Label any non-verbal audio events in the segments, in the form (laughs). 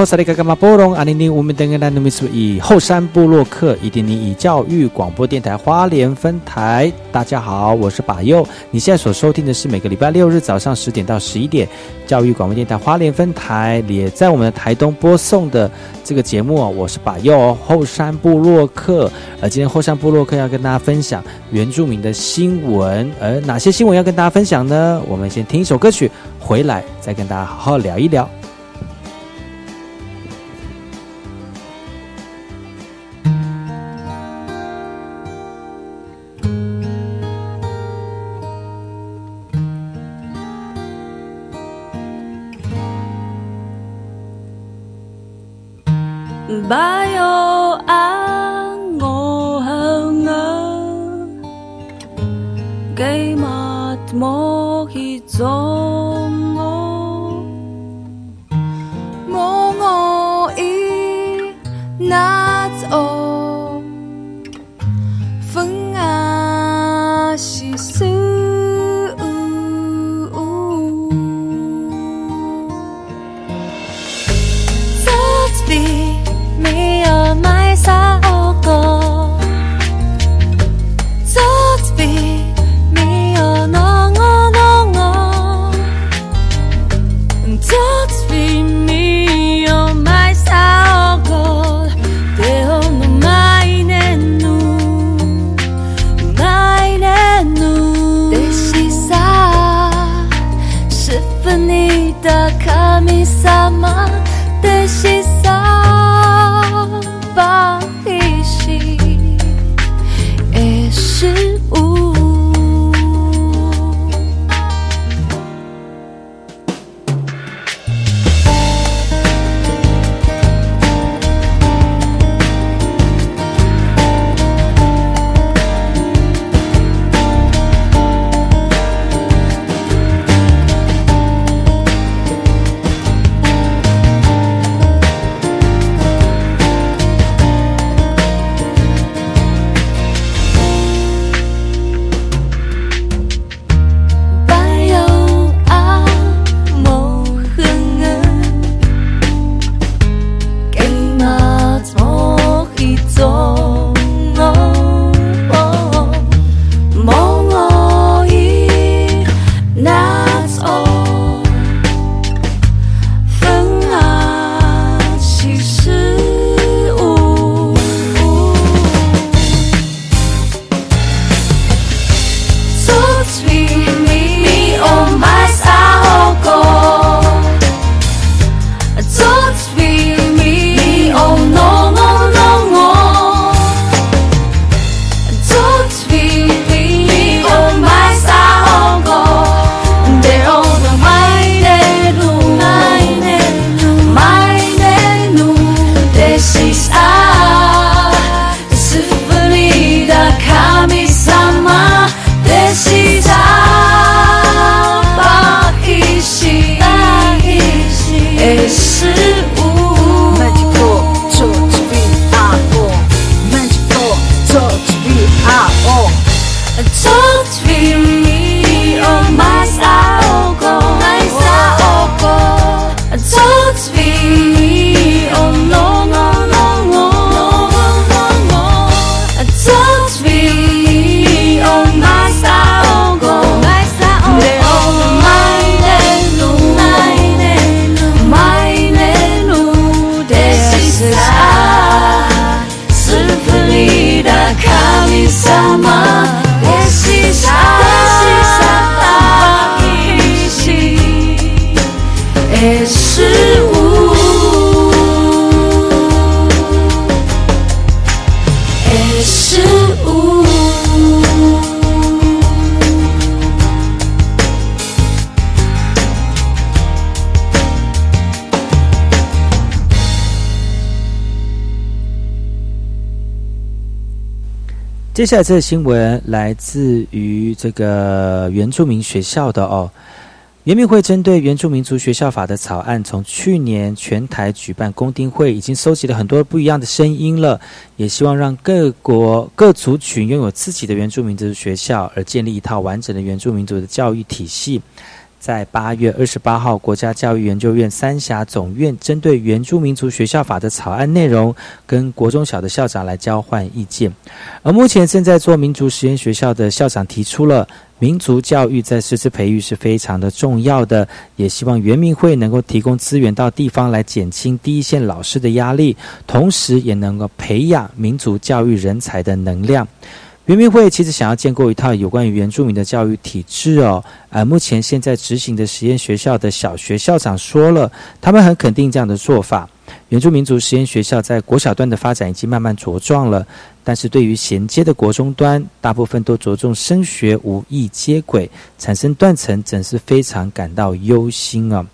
哎，我是那个干嘛波隆阿尼尼，乌米等个那努米苏以后山部落客，以及你以教育广播电台花莲分台。大家好，我是把佑。你现在所收听的是每个礼拜六日早上十点到十一点，教育广播电台花莲分台也在我们的台东播送的这个节目哦。我是把佑后山布洛克，而今天后山布洛克要跟大家分享原住民的新闻，而哪些新闻要跟大家分享呢？我们先听一首歌曲，回来再跟大家好好聊一聊。Bayaw ang oh hanggang gamot mo, hitson. 接下来这个新闻来自于这个原住民学校的哦。原民会针对原住民族学校法的草案，从去年全台举办公听会，已经收集了很多不一样的声音了。也希望让各国各族群拥有自己的原住民族学校，而建立一套完整的原住民族的教育体系。在八月二十八号，国家教育研究院三峡总院针对原住民族学校法的草案内容，跟国中小的校长来交换意见。而目前正在做民族实验学校的校长提出了。民族教育在师资培育是非常的重要的，也希望原民会能够提供资源到地方来减轻第一线老师的压力，同时也能够培养民族教育人才的能量。原民会其实想要建构一套有关于原住民的教育体制哦，而目前现在执行的实验学校的小学校长说了，他们很肯定这样的做法。原住民族实验学校在国小端的发展已经慢慢茁壮了，但是对于衔接的国中端，大部分都着重升学无意接轨，产生断层，真是非常感到忧心啊！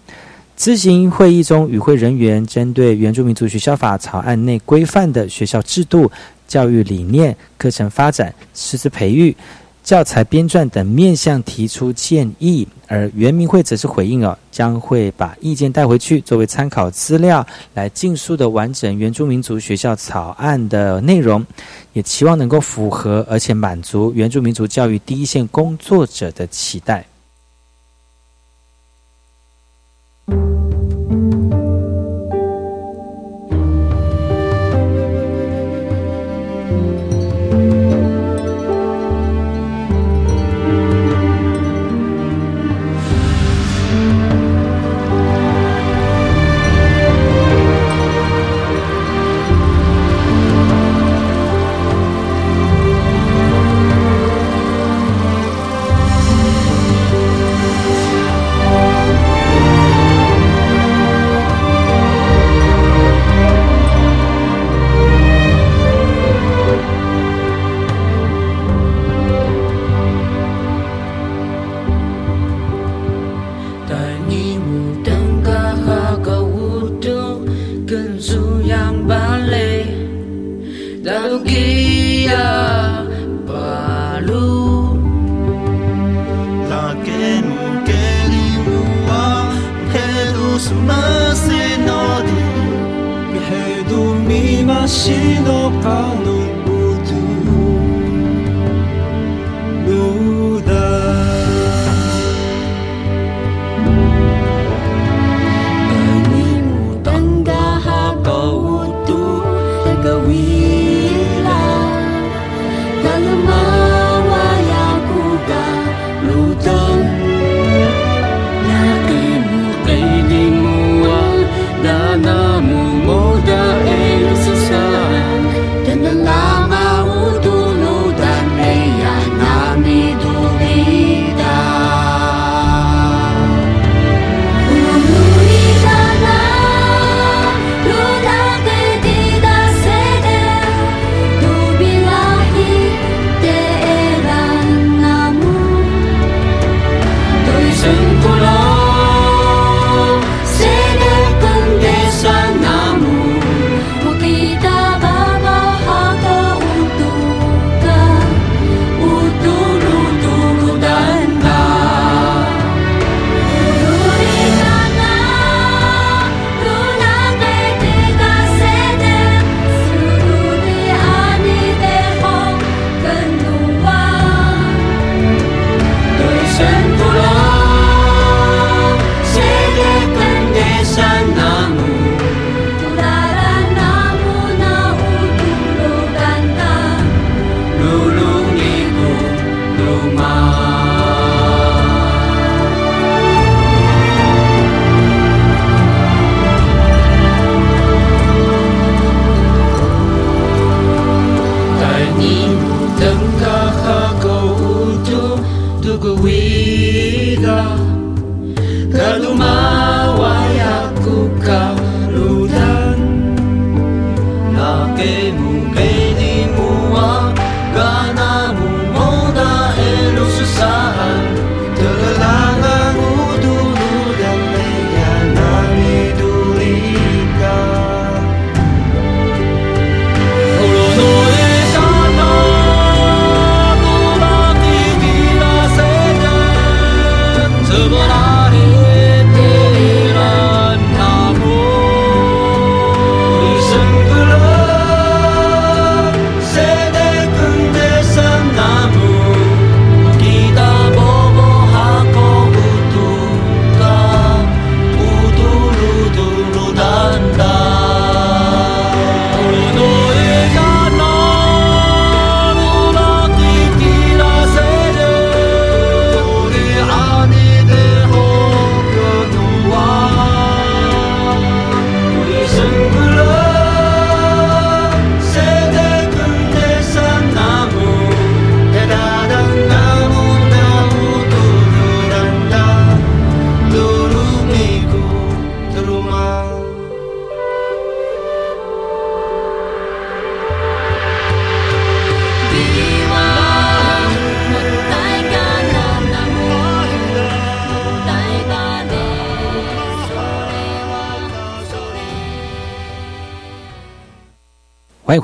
咨行会议中，与会人员针对原住民族学校法草案内规范的学校制度、教育理念、课程发展、师资培育。教材编撰等面向提出建议，而原民会则是回应哦，将会把意见带回去作为参考资料，来尽速的完整原住民族学校草案的内容，也期望能够符合而且满足原住民族教育第一线工作者的期待。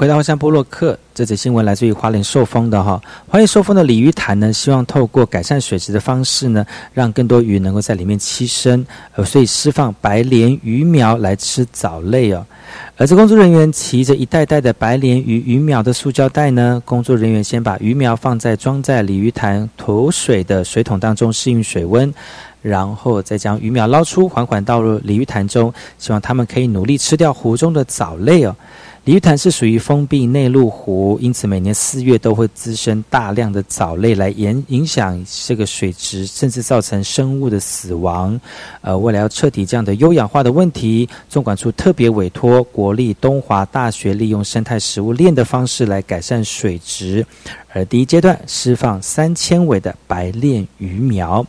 回到花山波洛克。这则新闻来自于花莲寿丰的哈，花莲寿丰的鲤鱼潭呢，希望透过改善水质的方式呢，让更多鱼能够在里面栖身，呃，所以释放白鲢鱼苗来吃藻类哦。而这工作人员骑着一袋袋的白鲢鱼鱼苗的塑胶袋呢，工作人员先把鱼苗放在装在鲤鱼潭吐水的水桶当中适应水温，然后再将鱼苗捞出，缓缓倒入鲤鱼潭中，希望它们可以努力吃掉湖中的藻类哦。鲤鱼潭是属于封闭内陆湖，因此每年四月都会滋生大量的藻类来影影响这个水质，甚至造成生物的死亡。呃，为了要彻底这样的优氧化的问题，纵管处特别委托国立东华大学利用生态食物链的方式来改善水质，而第一阶段释放三千尾的白鲢鱼苗。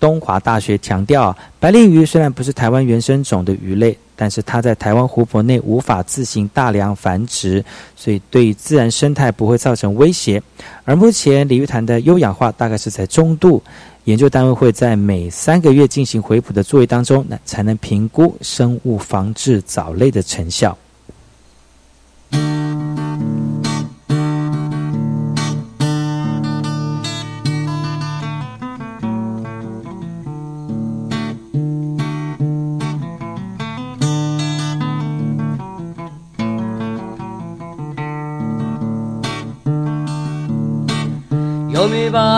东华大学强调，白鲢鱼虽然不是台湾原生种的鱼类。但是它在台湾湖泊内无法自行大量繁殖，所以对自然生态不会造成威胁。而目前鲤鱼潭的优氧化大概是在中度，研究单位会在每三个月进行回补的作业当中，那才能评估生物防治藻类的成效。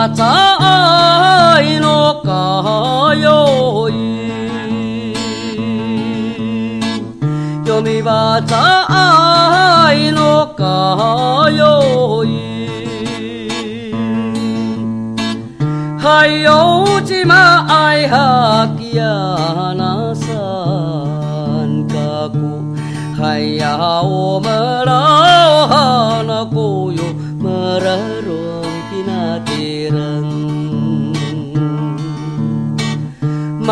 読みばたいのかよい読みばたいのかよいはいよちまあいはきやなさんかくはいやおまら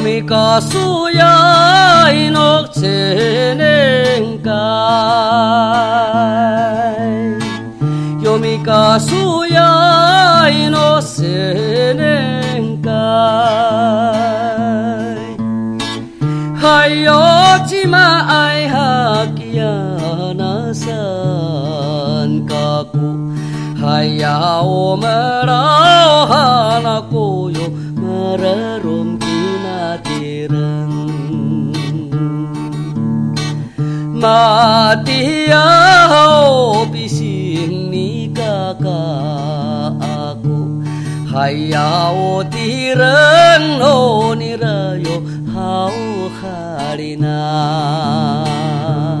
有米卡斯呀，诺千年盖，有米卡斯呀，诺千年盖。嗨哟，芝麻矮下吉呀，南山卡古，嗨呀，我们老汉阿古哟，我们。会はいよちまあいはきやなさんかくはいやおまらお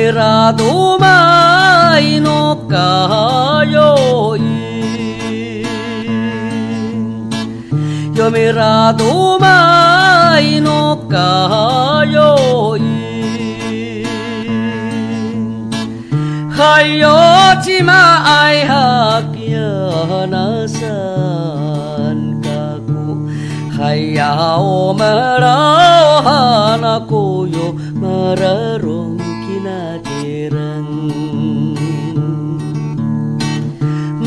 será do mais no caio Yo me rado mai no caio Hayo ti ma ai hakia na sa Hayao merahana kuyo mararu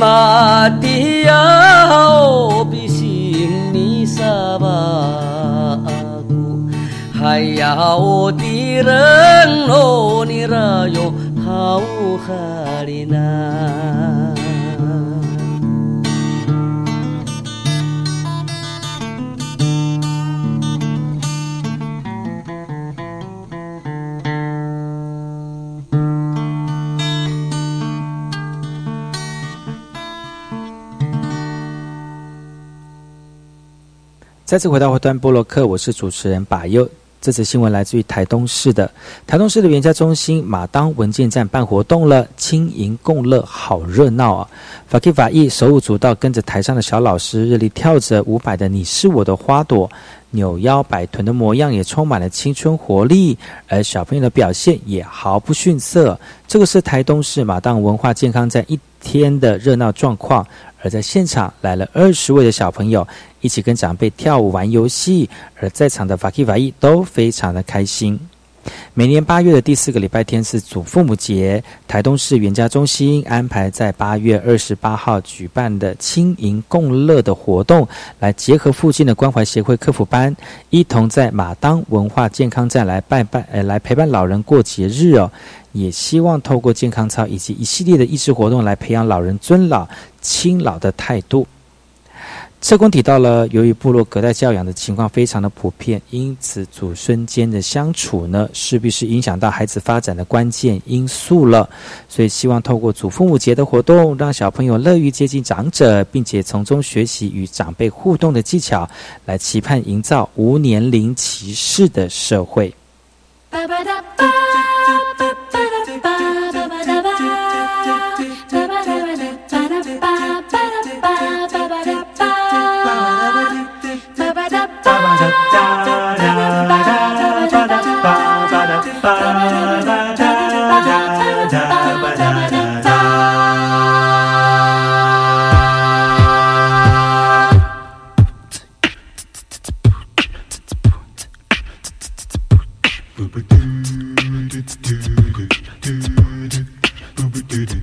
马蹄呀，比心尼萨巴古，哎呀，我的人罗，你拉哟，好哈里娜。再次回到回端波洛克，我是主持人把优。这次新闻来自于台东市的台东市的原家中心马当文件站办活动了，轻盈共乐，好热闹啊！法 K 法义手舞足蹈，跟着台上的小老师热力跳着伍佰的《你是我的花朵》，扭腰摆臀的模样也充满了青春活力，而小朋友的表现也毫不逊色。这个是台东市马当文化健康站一天的热闹状况，而在现场来了二十位的小朋友。一起跟长辈跳舞玩游戏，而在场的法 K 法医都非常的开心。每年八月的第四个礼拜天是祖父母节，台东市原家中心安排在八月二十八号举办的亲盈共乐的活动，来结合附近的关怀协会客服班，一同在马当文化健康站来拜拜，呃，来陪伴老人过节日哦。也希望透过健康操以及一系列的益智活动，来培养老人尊老亲老的态度。社工提到了，由于部落隔代教养的情况非常的普遍，因此祖孙间的相处呢，势必是影响到孩子发展的关键因素了。所以希望透过祖父母节的活动，让小朋友乐于接近长者，并且从中学习与长辈互动的技巧，来期盼营造无年龄歧视的社会。gefühlt.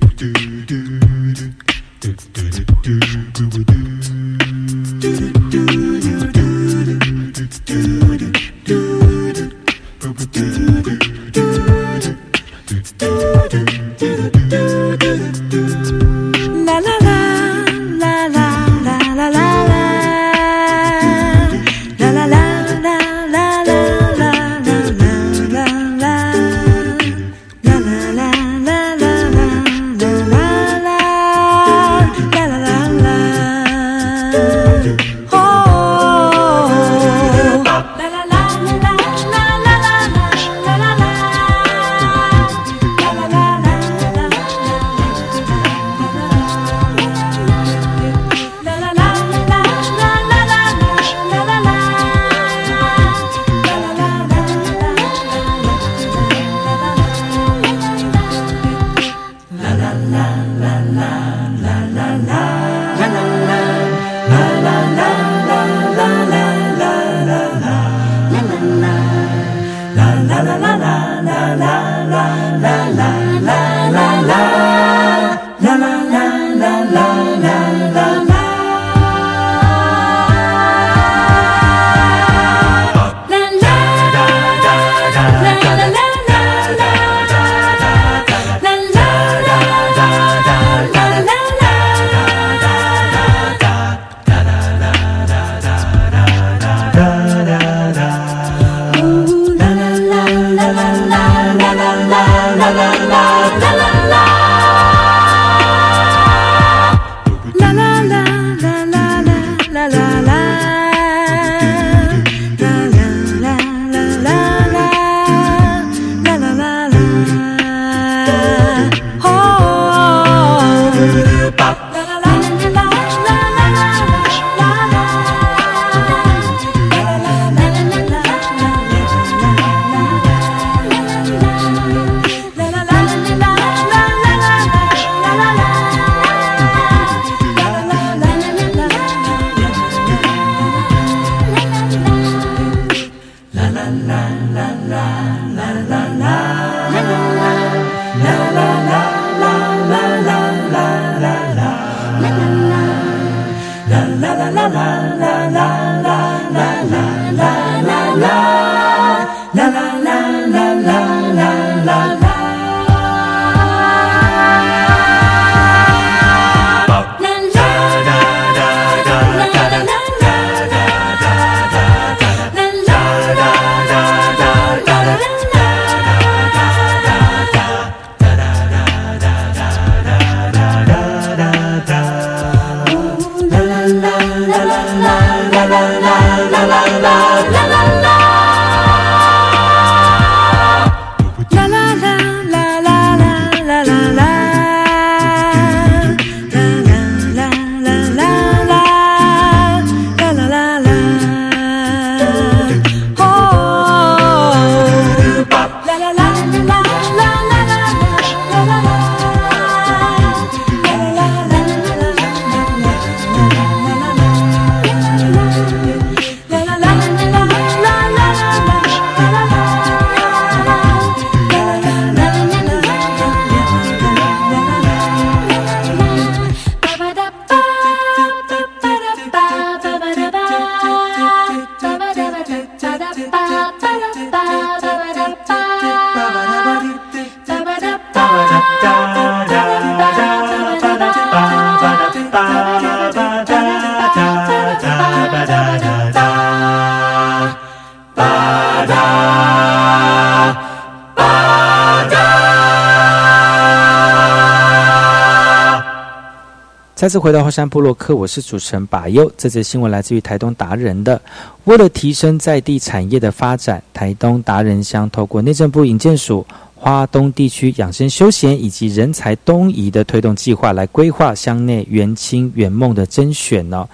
再次回到后山部落克，我是主持人把优。这则新闻来自于台东达人的。为了提升在地产业的发展，台东达人乡透过内政部营建署花东地区养生休闲以及人才东移的推动计划，来规划乡内元青圆梦的甄选呢。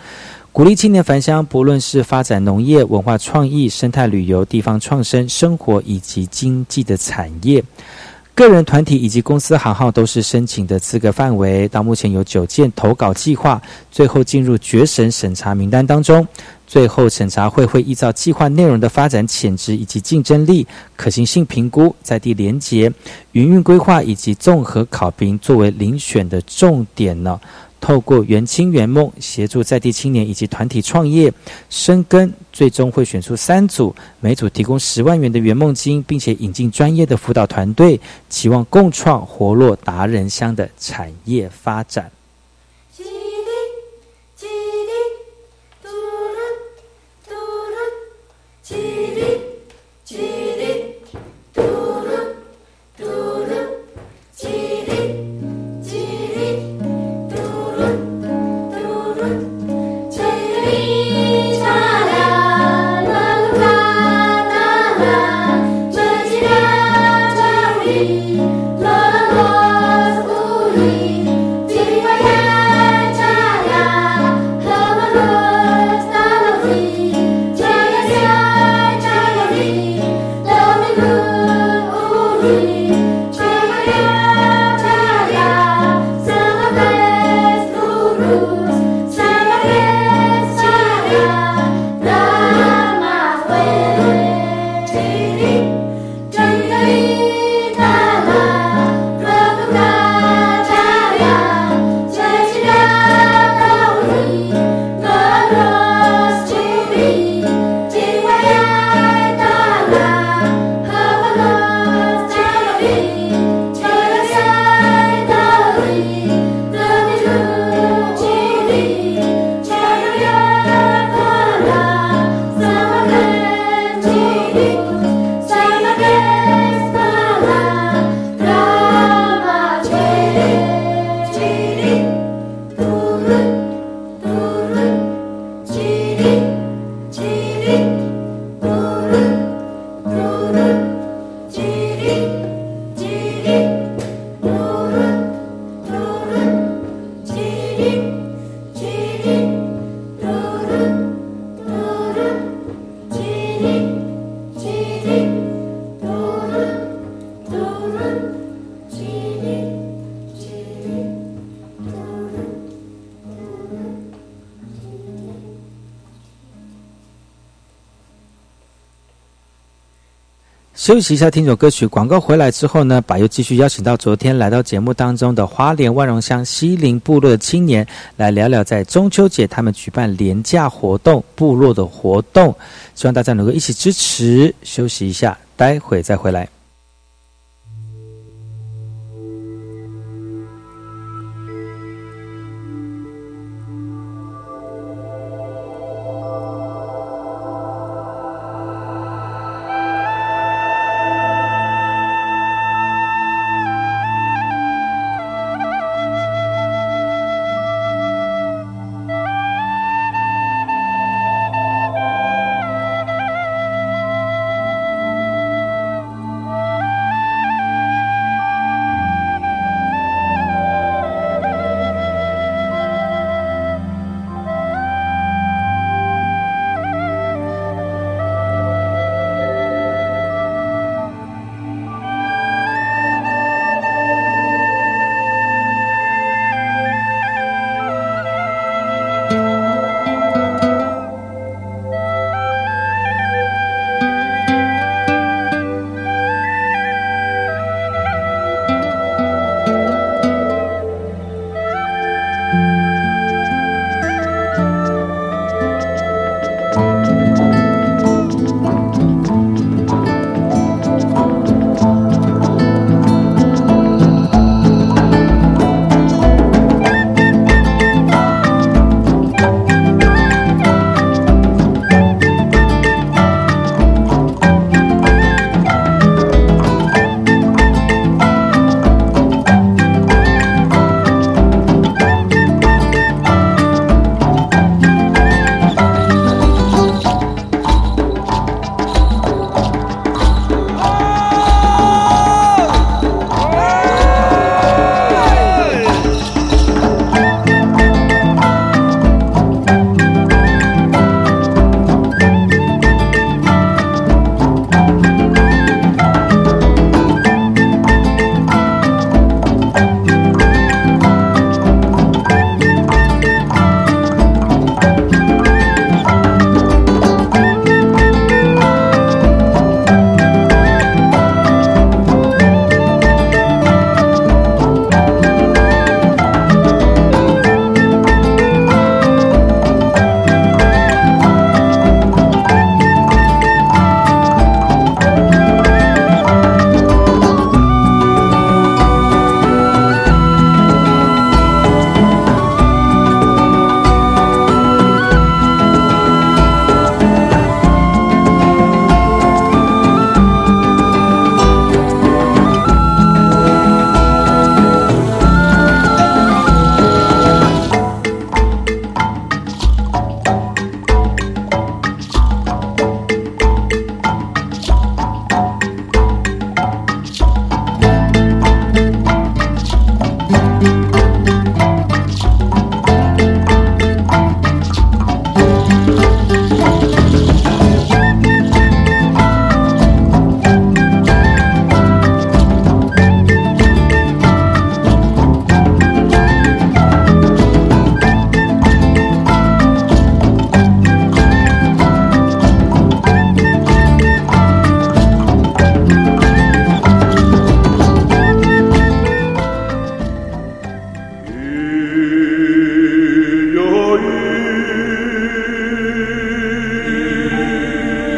鼓励青年返乡，不论是发展农业、文化创意、生态旅游、地方创生、生活以及经济的产业。个人、团体以及公司行号都是申请的资格范围。到目前有九件投稿计划，最后进入决审审查名单当中。最后审查会会依照计划内容的发展潜质以及竞争力、可行性评估、在地连结、营运规划以及综合考评作为遴选的重点呢。透过圆青圆梦协助在地青年以及团体创业深耕，最终会选出三组，每组提供十万元的圆梦金，并且引进专业的辅导团队，期望共创活络达人乡的产业发展。休息一下，听首歌曲。广告回来之后呢，把又继续邀请到昨天来到节目当中的花莲万荣乡西林部落的青年，来聊聊在中秋节他们举办廉价活动、部落的活动，希望大家能够一起支持。休息一下，待会再回来。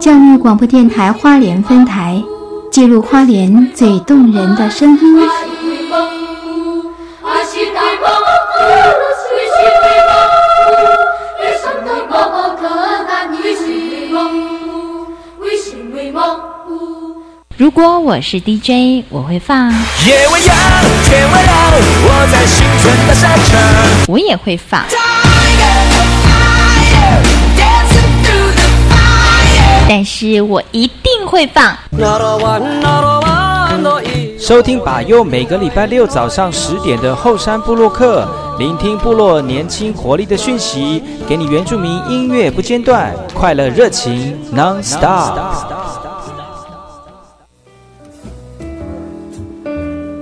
教育广播电台花莲分台，记录花莲最动人的声音。如果我是 DJ，我会放。夜未央，天未亮，我在新春大沙场。我也会放。但是我一定会放。收听把右每个礼拜六早上十点的后山部落客，聆听部落年轻活力的讯息，给你原住民音乐不间断，快乐热情 non stop。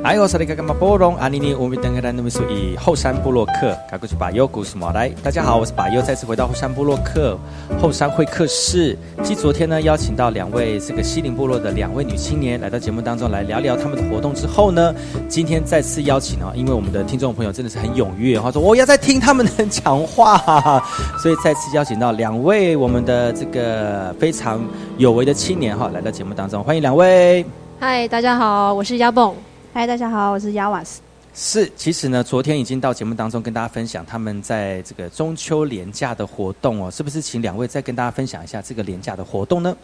哎，我是那个嘛波隆阿尼尼，我们等个人那么说以后山部落客，赶过去把优故事马来。大家好，我是把优，再次回到后山部落客后山会客室。继昨天呢，邀请到两位这个西林部落的两位女青年来到节目当中来聊聊他们的活动之后呢，今天再次邀请哦，因为我们的听众朋友真的是很踊跃，他说我要在听他们的讲话，(laughs) 所以再次邀请到两位我们的这个非常有为的青年哈，来到节目当中，欢迎两位。嗨，大家好，我是亚蹦。嗨，大家好，我是亚瓦斯。是，其实呢，昨天已经到节目当中跟大家分享他们在这个中秋连假的活动哦，是不是？请两位再跟大家分享一下这个连假的活动呢？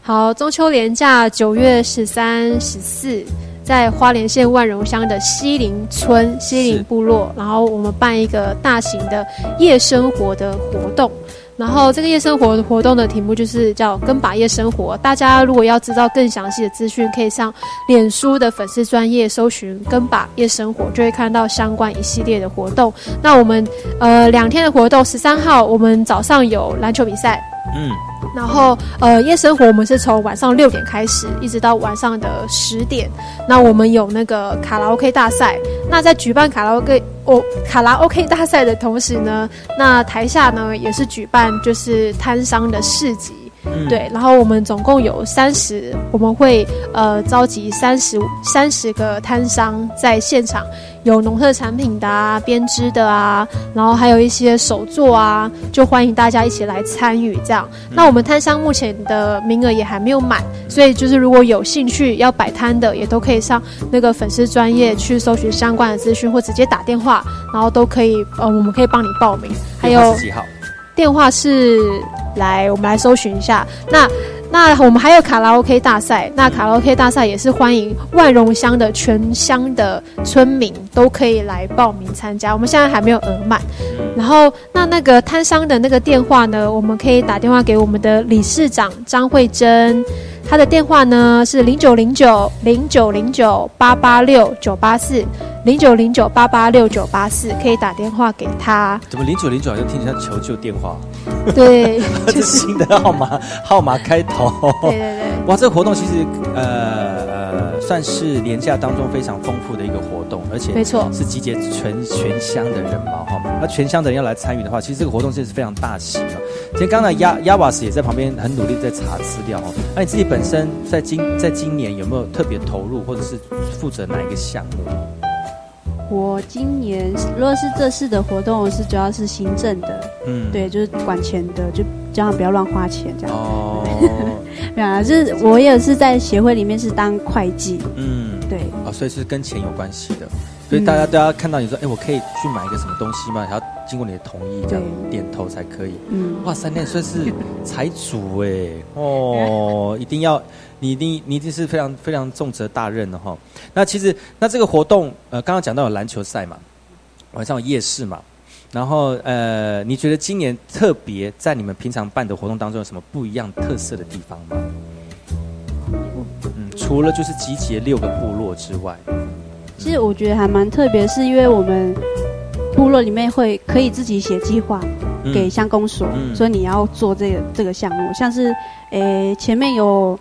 好，中秋连假九月十三、十四，在花莲县万荣乡的西林村西林部落，然后我们办一个大型的夜生活的活动。然后这个夜生活活动的题目就是叫“跟把夜生活”。大家如果要知道更详细的资讯，可以上脸书的粉丝专业搜寻“跟把夜生活”，就会看到相关一系列的活动。那我们呃两天的活动，十三号我们早上有篮球比赛。嗯，然后呃，夜生活我们是从晚上六点开始，一直到晚上的十点。那我们有那个卡拉 OK 大赛。那在举办卡拉 OK 哦卡拉 OK 大赛的同时呢，那台下呢也是举办就是摊商的市集。对，然后我们总共有三十，我们会呃召集三十三十个摊商在现场，有农特产品的啊，编织的啊，然后还有一些手作啊，就欢迎大家一起来参与这样。那我们摊商目前的名额也还没有满，所以就是如果有兴趣要摆摊的，也都可以上那个粉丝专业去搜寻相关的资讯，或直接打电话，然后都可以呃，我们可以帮你报名。还有？电话是来，我们来搜寻一下。那那我们还有卡拉 OK 大赛，那卡拉 OK 大赛也是欢迎万荣乡的全乡的村民都可以来报名参加。我们现在还没有额满。然后那那个摊商的那个电话呢，我们可以打电话给我们的理事长张慧珍，她的电话呢是零九零九零九零九八八六九八四。零九零九八八六九八四，可以打电话给他。怎么零九零九好像听起来求救电话？对，(laughs) 这是新的号码，号码开头。对对对。哇，这个活动其实呃呃，算是年假当中非常丰富的一个活动，而且没错，是集结全全乡的人嘛哈。那全乡的人要来参与的话，其实这个活动真的是非常大型哦。其实刚才亚亚瓦斯也在旁边很努力在查资料哦。那你自己本身在今在今年有没有特别投入，或者是负责哪一个项目？我今年如果是这次的活动，是主要是行政的，嗯，对，就是管钱的，就叫他不要乱花钱这样。哦，(laughs) 没有啊，就是我也是在协会里面是当会计，嗯，对。哦，所以是跟钱有关系的。所以大家都要看到你说，哎，我可以去买一个什么东西吗？还要经过你的同意，这样点头才可以。嗯，哇塞，那算是财主哎，哦，(laughs) 一定要，你一定你一定是非常非常重责大任的哈。那其实那这个活动，呃，刚刚讲到有篮球赛嘛，晚上有夜市嘛。然后，呃，你觉得今年特别在你们平常办的活动当中有什么不一样特色的地方吗？嗯，除了就是集结六个部落之外，其实我觉得还蛮特别，是因为我们部落里面会可以自己写计划给乡公所，说你要做这个这个项目，像是，诶，前面有。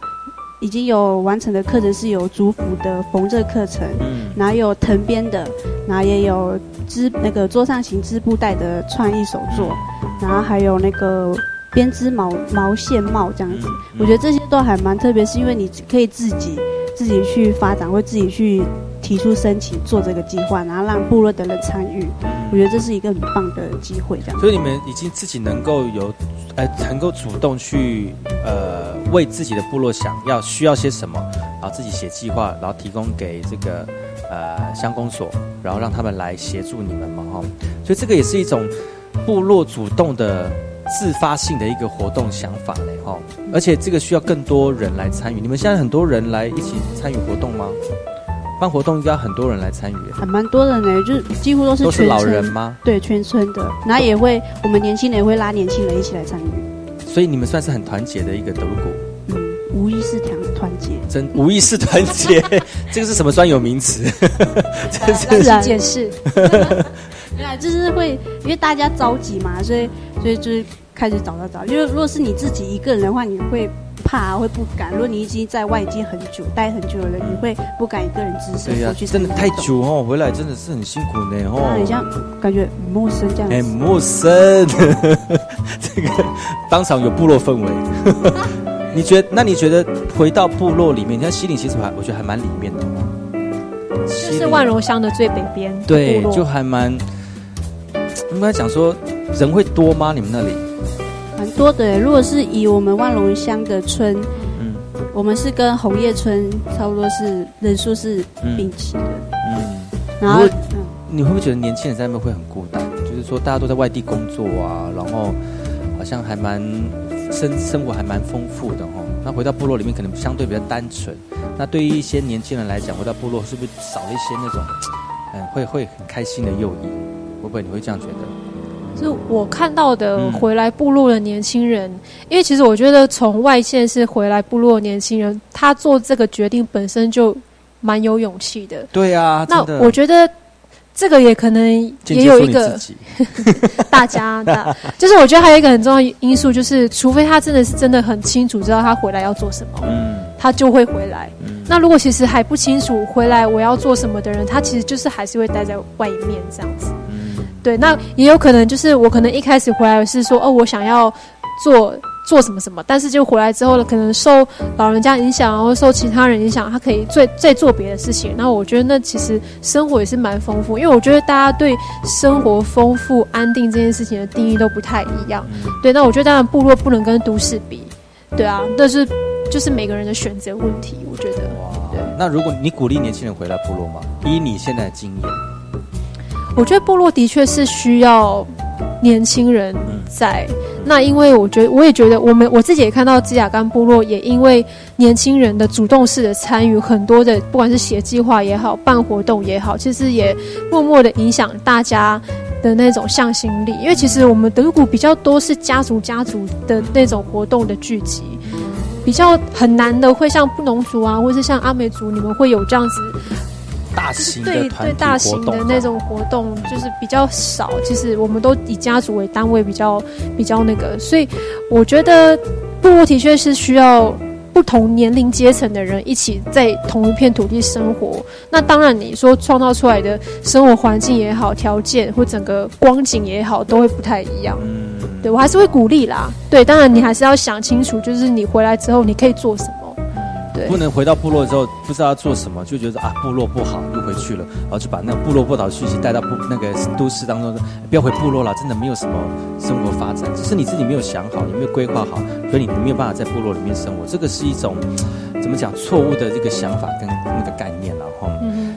已经有完成的课程是有主辅的缝制课程，嗯，然后有藤编的，然后也有织那个桌上型织布袋的创意手作，然后还有那个编织毛毛线帽这样子。我觉得这些都还蛮特别，是因为你可以自己自己去发展，会自己去提出申请做这个计划，然后让部落的人参与。我觉得这是一个很棒的机会，这样。所以你们已经自己能够有，呃，能够主动去呃。为自己的部落想要需要些什么，然后自己写计划，然后提供给这个呃乡公所，然后让他们来协助你们嘛哈。所以这个也是一种部落主动的自发性的一个活动想法嘞哈。而且这个需要更多人来参与。你们现在很多人来一起参与活动吗？办活动应该很多人来参与，还蛮多人呢，就是几乎都是都是老人吗？对，全村的，然后也会我们年轻人也会拉年轻人一起来参与。所以你们算是很团结的一个德鲁古，嗯，无意识团团结，真无意识团结，(laughs) 这个是什么专有名词？(laughs) 自然解释。对 (laughs) 啊，就是会因为大家着急嘛，所以所以就是开始找找找。因为如果是你自己一个人的话，你会。怕会不敢。如果你已经在外已经很久待很久的人，你会不敢一个人只身出去。真的太久哦，回来真的是很辛苦呢哦。很像感觉陌生这样。很陌生，(laughs) 这个当场有部落氛围。(laughs) 你觉得？那你觉得回到部落里面，你看西岭其实还我觉得还蛮里面的。就是万荣乡的最北边。对，就还蛮。应该讲说人会多吗？你们那里？多的，如果是以我们万隆乡的村，嗯，我们是跟红叶村差不多是人数是并齐的，嗯，然后，你会不会觉得年轻人在那边会很孤单？就是说大家都在外地工作啊，然后好像还蛮生生活还蛮丰富的哦。那回到部落里面可能相对比较单纯。那对于一些年轻人来讲，回到部落是不是少了一些那种，嗯，会会很开心的诱因？会不会你会这样觉得？是我看到的回来部落的年轻人，因为其实我觉得从外县是回来部落的年轻人，他做这个决定本身就蛮有勇气的。对啊，那我觉得这个也可能也有一个 (laughs) 大家的，就是我觉得还有一个很重要因素，就是除非他真的是真的很清楚知道他回来要做什么，嗯，他就会回来。那如果其实还不清楚回来我要做什么的人，他其实就是还是会待在外面这样子。对，那也有可能就是我可能一开始回来是说哦，我想要做做什么什么，但是就回来之后呢，可能受老人家影响，然后受其他人影响，他可以再再做别的事情。那我觉得那其实生活也是蛮丰富，因为我觉得大家对生活丰富安定这件事情的定义都不太一样。对，那我觉得当然部落不能跟都市比，对啊，但是就是每个人的选择问题，我觉得。哇，那如果你鼓励年轻人回来部落吗？以你现在的经验。我觉得部落的确是需要年轻人在那，因为我觉得我也觉得我们我自己也看到基雅干部落也因为年轻人的主动式的参与，很多的不管是写计划也好，办活动也好，其实也默默的影响大家的那种向心力。因为其实我们德谷比较多是家族家族的那种活动的聚集，比较很难的会像布农族啊，或是像阿美族，你们会有这样子。大型的对大型的那种活动就是比较少，其实我们都以家族为单位，比较比较那个，所以我觉得部落的确是需要不同年龄阶层的人一起在同一片土地生活。那当然，你说创造出来的生活环境也好，条件或整个光景也好，都会不太一样。嗯，对我还是会鼓励啦。对，当然你还是要想清楚，就是你回来之后你可以做什么。不能回到部落之后不知道要做什么，就觉得啊部落不好，又回去了，然后就把那个部落不好的讯息带到部那个都市当中，不要回部落了，真的没有什么生活发展，只是你自己没有想好，你没有规划好，所以你没有办法在部落里面生活，这个是一种怎么讲错误的这个想法跟那个概念了哈。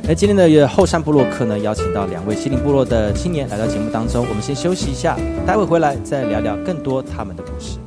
那今天的后山部落客呢，邀请到两位西林部落的青年来到节目当中，我们先休息一下，待会回来再聊聊更多他们的故事。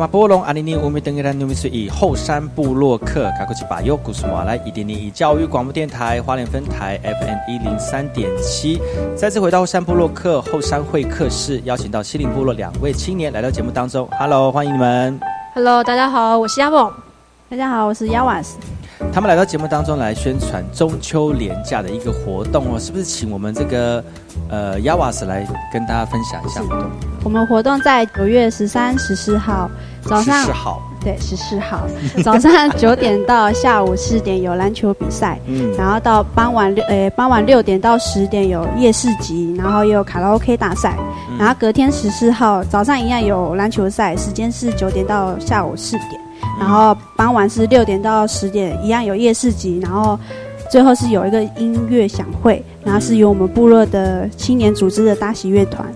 嘛波隆阿尼尼乌米登格兰努米斯以后山部落客，赶快去把右古斯马来一点点以教育广播电台花莲分台 FM 一零三点七，再次回到后山部落客后山会客室，邀请到西林部落两位青年来到节目当中。Hello，欢迎你们。Hello，大家好，我是亚梦。大家好，我是亚瓦斯。他们来到节目当中来宣传中秋连假的一个活动哦，是不是请我们这个呃亚瓦斯来跟大家分享一下活动？我们活动在九月十三、十四号早上十四号对，十四号早上九点到下午四点有篮球比赛，嗯，然后到傍晚六呃傍晚六点到十点有夜市集，然后也有卡拉 OK 大赛，然后隔天十四号早上一样有篮球赛，时间是九点到下午四点，然后傍晚是六点到十点一样有夜市集，然后最后是有一个音乐响会，然后是由我们部落的青年组织的大喜乐团。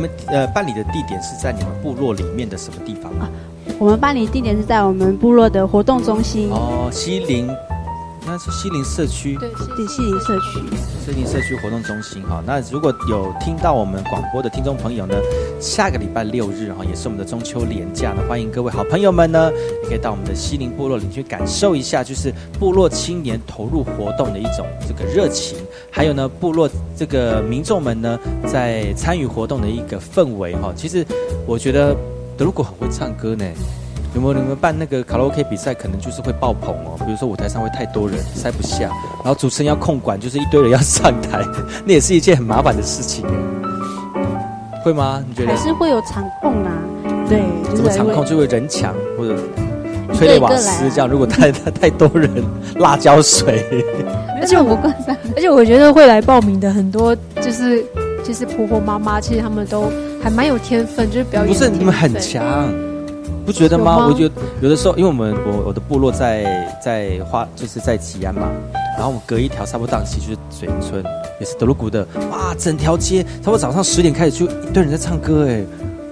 们呃办理的地点是在你们部落里面的什么地方啊？我们办理地点是在我们部落的活动中心哦，西林，那是西林社区，对，对，西林社区，西林社区活动中心哈。那如果有听到我们广播的听众朋友呢，下个礼拜六日哈，也是我们的中秋连假呢，欢迎各位好朋友们呢，也可以到我们的西林部落里去感受一下，就是部落青年投入活动的一种这个热情，还有呢，部落这个民众们呢，在参与活动的一个氛围哈。其实我觉得。德鲁古很会唱歌呢，有没有？你们办那个卡拉 OK 比赛，可能就是会爆棚哦。比如说舞台上会太多人塞不下，然后主持人要控管，就是一堆人要上台，(laughs) 那也是一件很麻烦的事情。会吗？你觉得？还是会有场控啊？对，怎么场控？就会人墙或者催泪瓦斯这样。如果太太 (laughs) 太多人，辣椒水。而且我跟而且我觉得会来报名的很多，就是就是婆婆妈妈，其实他们都。还蛮有天分，就是表演。不是你们很强，不觉得吗？我觉得有的时候，因为我们我我的部落在在花，就是在吉安嘛，然后我们隔一条沙坡档期就是水林村，也是德鲁古的，哇，整条街，差不多早上十点开始就一堆人在唱歌，哎，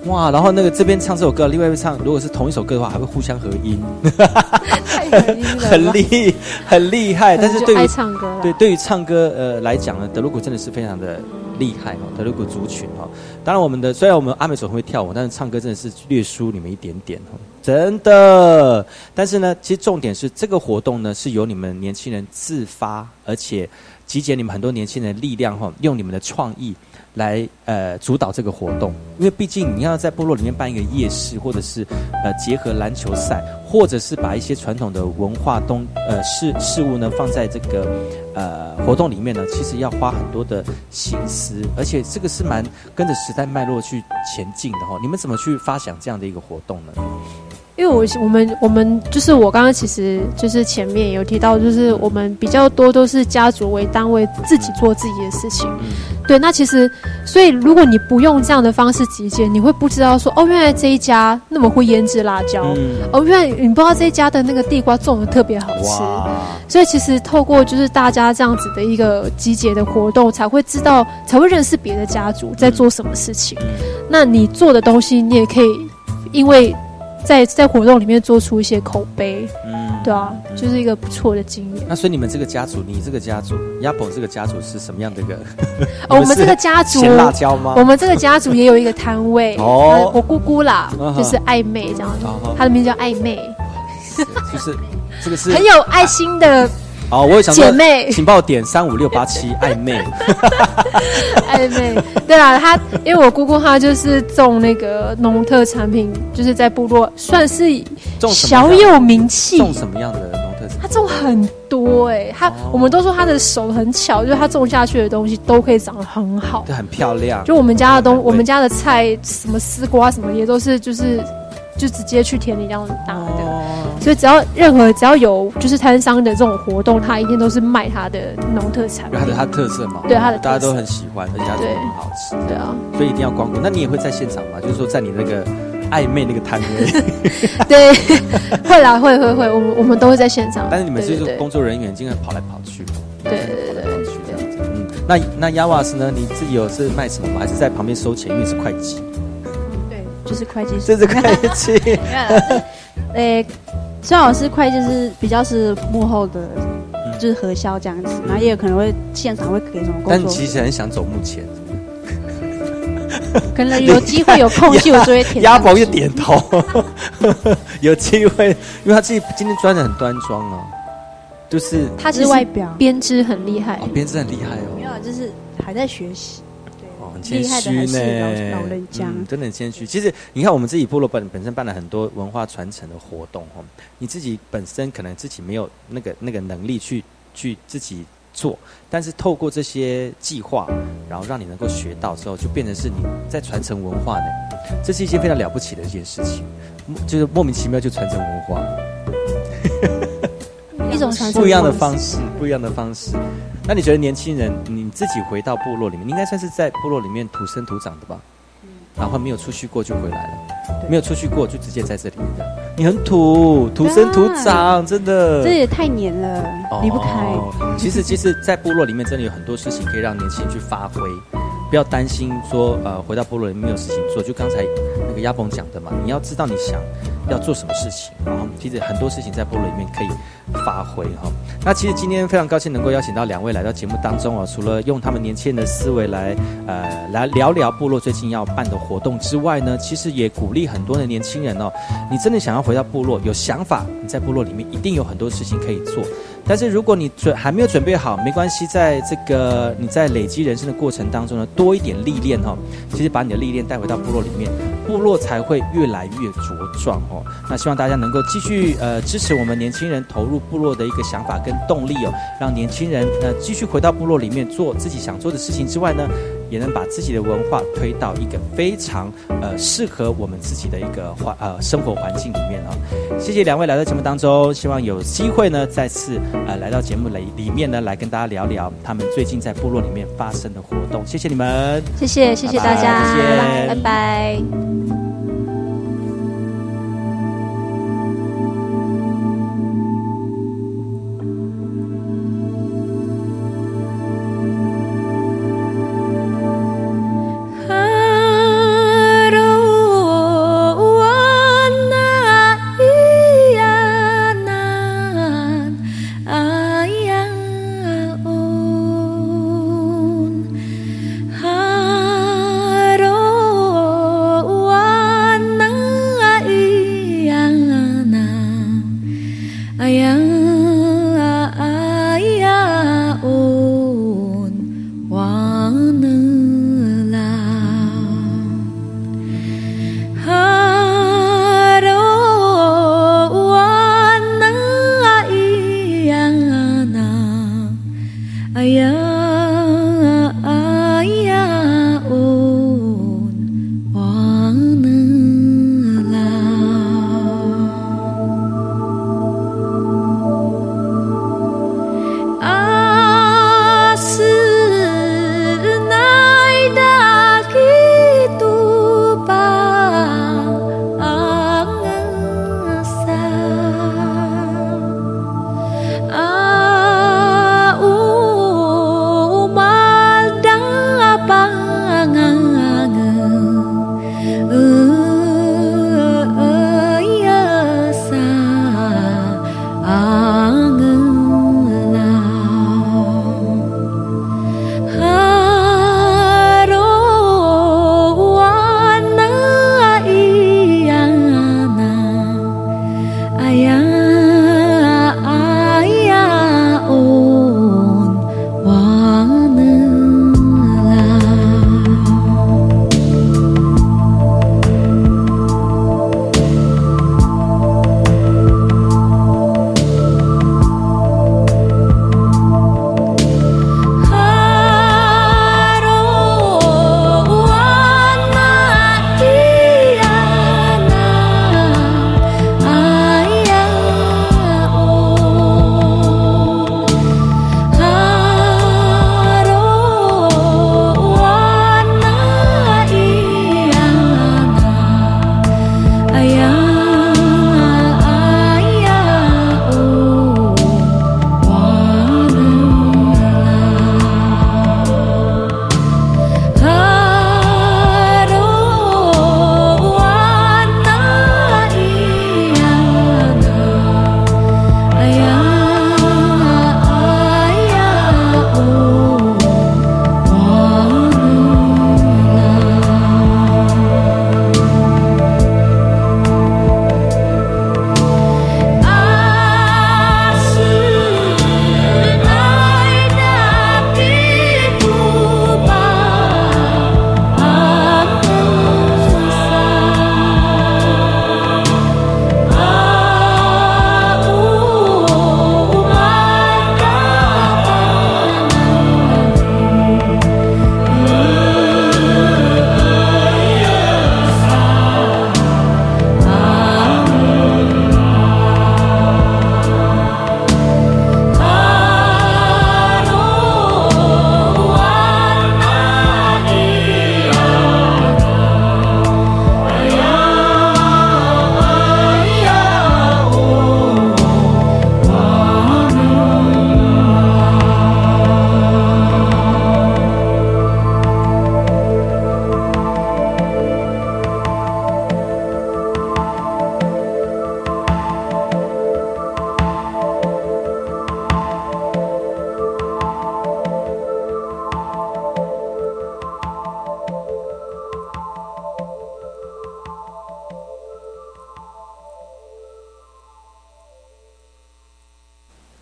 哇，然后那个这边唱这首歌，另外一边唱，如果是同一首歌的话，还会互相合音，(laughs) 很厉很厉害。但是对于唱歌，对对于唱歌呃来讲呢，德鲁古真的是非常的。厉害哈，德鲁古族群哈。当然，我们的虽然我们阿美族会跳舞，但是唱歌真的是略输你们一点点，真的。但是呢，其实重点是这个活动呢，是由你们年轻人自发，而且集结你们很多年轻人力量哈，用你们的创意。来呃主导这个活动，因为毕竟你要在部落里面办一个夜市，或者是呃结合篮球赛，或者是把一些传统的文化东呃事事物呢放在这个呃活动里面呢，其实要花很多的心思，而且这个是蛮跟着时代脉络去前进的哈。你们怎么去发想这样的一个活动呢？因为我我们我们就是我刚刚其实就是前面有提到，就是我们比较多都是家族为单位自己做自己的事情。对，那其实所以如果你不用这样的方式集结，你会不知道说哦，原来这一家那么会腌制辣椒，哦，原来你不知道这一家的那个地瓜种的特别好吃。所以其实透过就是大家这样子的一个集结的活动，才会知道才会认识别的家族在做什么事情。那你做的东西，你也可以因为。在在活动里面做出一些口碑，嗯，对啊，就是一个不错的经验。那所以你们这个家族，你这个家族，亚宝这个家族是什么样的一个？我们这个家族辣椒吗？我们这个家族也有一个摊位 (laughs) 哦，我姑姑啦，就是暧昧这样子，她的名字叫暧昧，(laughs) 就是这个是很有爱心的。好，我也想姐妹，请帮我点三五六八七 (laughs) 暧昧，(laughs) 暧昧。对啊，他因为我姑姑她就是种那个农特产品，就是在部落算是小有名气。种什么样的农特产？他种很多哎，他我们都说他的手很巧，就是他种下去的东西都可以长得很好，就很漂亮。就我们家的东，我们家的菜，什么丝瓜什么也都是就是。就直接去田里这样打的，所以只要任何只要有就是摊商的这种活动，他一定都是卖他的农特产，他的他特色嘛，对他的大家都很喜欢，而且他做很好吃，对啊，所以一定要光顾。那你也会在现场吗？就是说在你那个暧昧那个摊位，(laughs) 对，(laughs) 会啦，会会会，我们我们都会在现场。但是你们就是工作人员，经常跑来跑去，对对对对，去这样子。嗯，那那亚瓦斯呢？你自己有是卖什么吗？还是在旁边收钱？因为是会计。就是会计师，这 (laughs) 是会计。呃，孙老师会计是比较是幕后的，就是核销这样子，然后也有可能会现场会给什么工作。但其实很想走幕前，可能有机会有空隙，我就会填。鸭宝又点头，(laughs) 有机会，因为他自己今天穿的很端庄哦，就是他是外表编织很厉害，编织很厉害哦，没有，就是还在学习。谦虚呢，老人家真的很谦虚。其实你看，我们自己部落本本身办了很多文化传承的活动哦。你自己本身可能自己没有那个那个能力去去自己做，但是透过这些计划，然后让你能够学到之后，就变成是你在传承文化呢，这是一件非常了不起的一件事情，就是莫名其妙就传承文化，一种不一样的方式，不一样的方式。那你觉得年轻人你自己回到部落里面，你应该算是在部落里面土生土长的吧？然后没有出去过就回来了，没有出去过就直接在这里的。你很土，土生土长，真的。这也太黏了，离不开。其实，其实，在部落里面，真的有很多事情可以让年轻人去发挥。不要担心说，呃，回到部落里面没有事情做。就刚才那个亚鹏讲的嘛，你要知道你想要做什么事情，然后其实很多事情在部落里面可以发挥哈。那其实今天非常高兴能够邀请到两位来到节目当中哦，除了用他们年轻人的思维来呃来聊聊部落最近要办的活动之外呢，其实也鼓励很多的年轻人哦，你真的想要回到部落，有想法，你在部落里面一定有很多事情可以做。但是如果你准还没有准备好，没关系，在这个你在累积人生的过程当中呢，多一点历练哈，其实把你的历练带回到部落里面，部落才会越来越茁壮哦。那希望大家能够继续呃支持我们年轻人投入部落的一个想法跟动力哦，让年轻人呃继续回到部落里面做自己想做的事情之外呢。也能把自己的文化推到一个非常呃适合我们自己的一个环呃生活环境里面啊！谢谢两位来到节目当中，希望有机会呢再次呃来到节目里里面呢来跟大家聊聊他们最近在部落里面发生的活动。谢谢你们，谢谢谢谢大家，拜拜。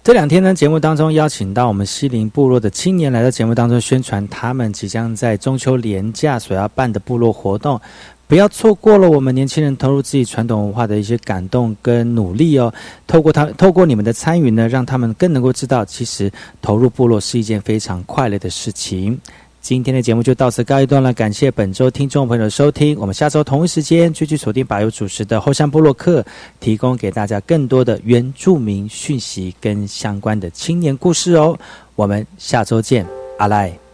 这两天呢，节目当中邀请到我们西林部落的青年来到节目当中宣传他们即将在中秋连假所要办的部落活动，不要错过了我们年轻人投入自己传统文化的一些感动跟努力哦。透过他，透过你们的参与呢，让他们更能够知道，其实投入部落是一件非常快乐的事情。今天的节目就到此告一段落，感谢本周听众朋友的收听。我们下周同一时间继续锁定百友主持的后山部落客，提供给大家更多的原住民讯息跟相关的青年故事哦。我们下周见，阿赖。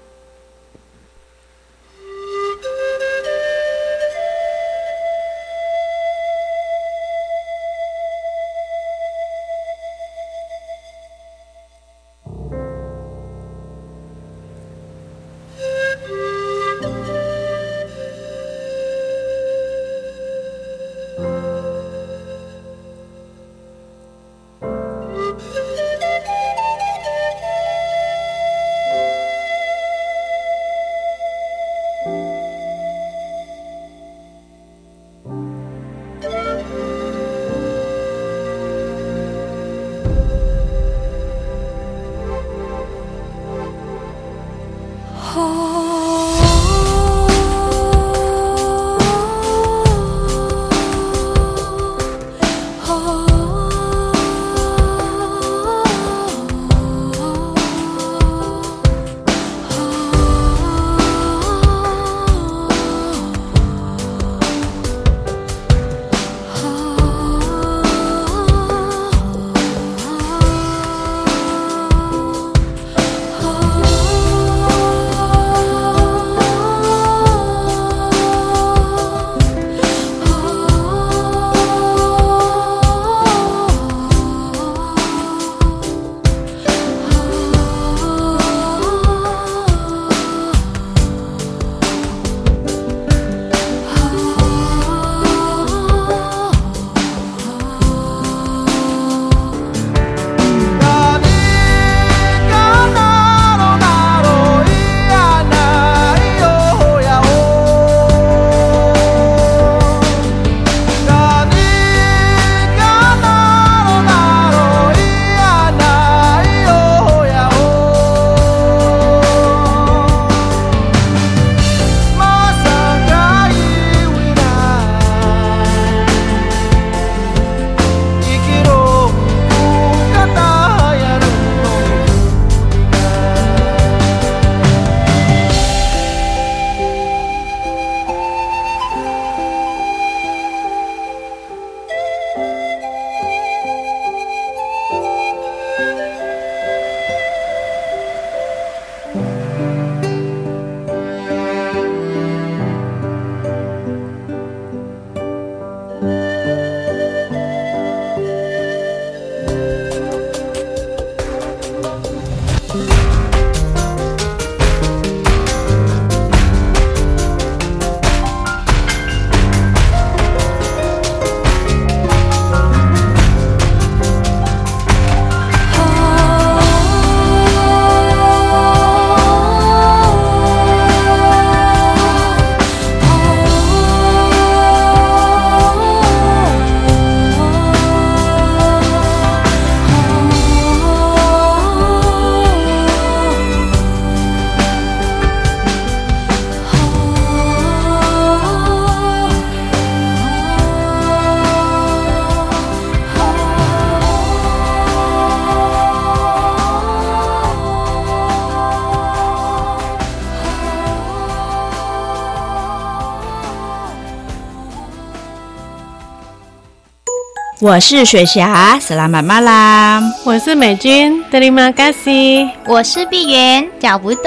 我是雪霞，斯拉玛玛啦。我是美君，德里玛嘎西。我是碧云，找不对。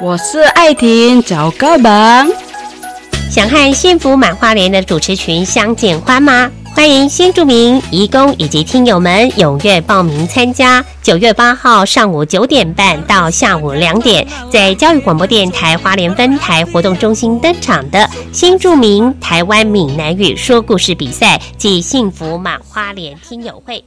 我是爱婷，找个棒。想和幸福满花莲的主持群相见欢吗？欢迎新住民、移工以及听友们踊跃报名参加。九月八号上午九点半到下午两点，在教育广播电台花莲分台活动中心登场的新住民台湾闽南语说故事比赛暨幸福满花莲听友会，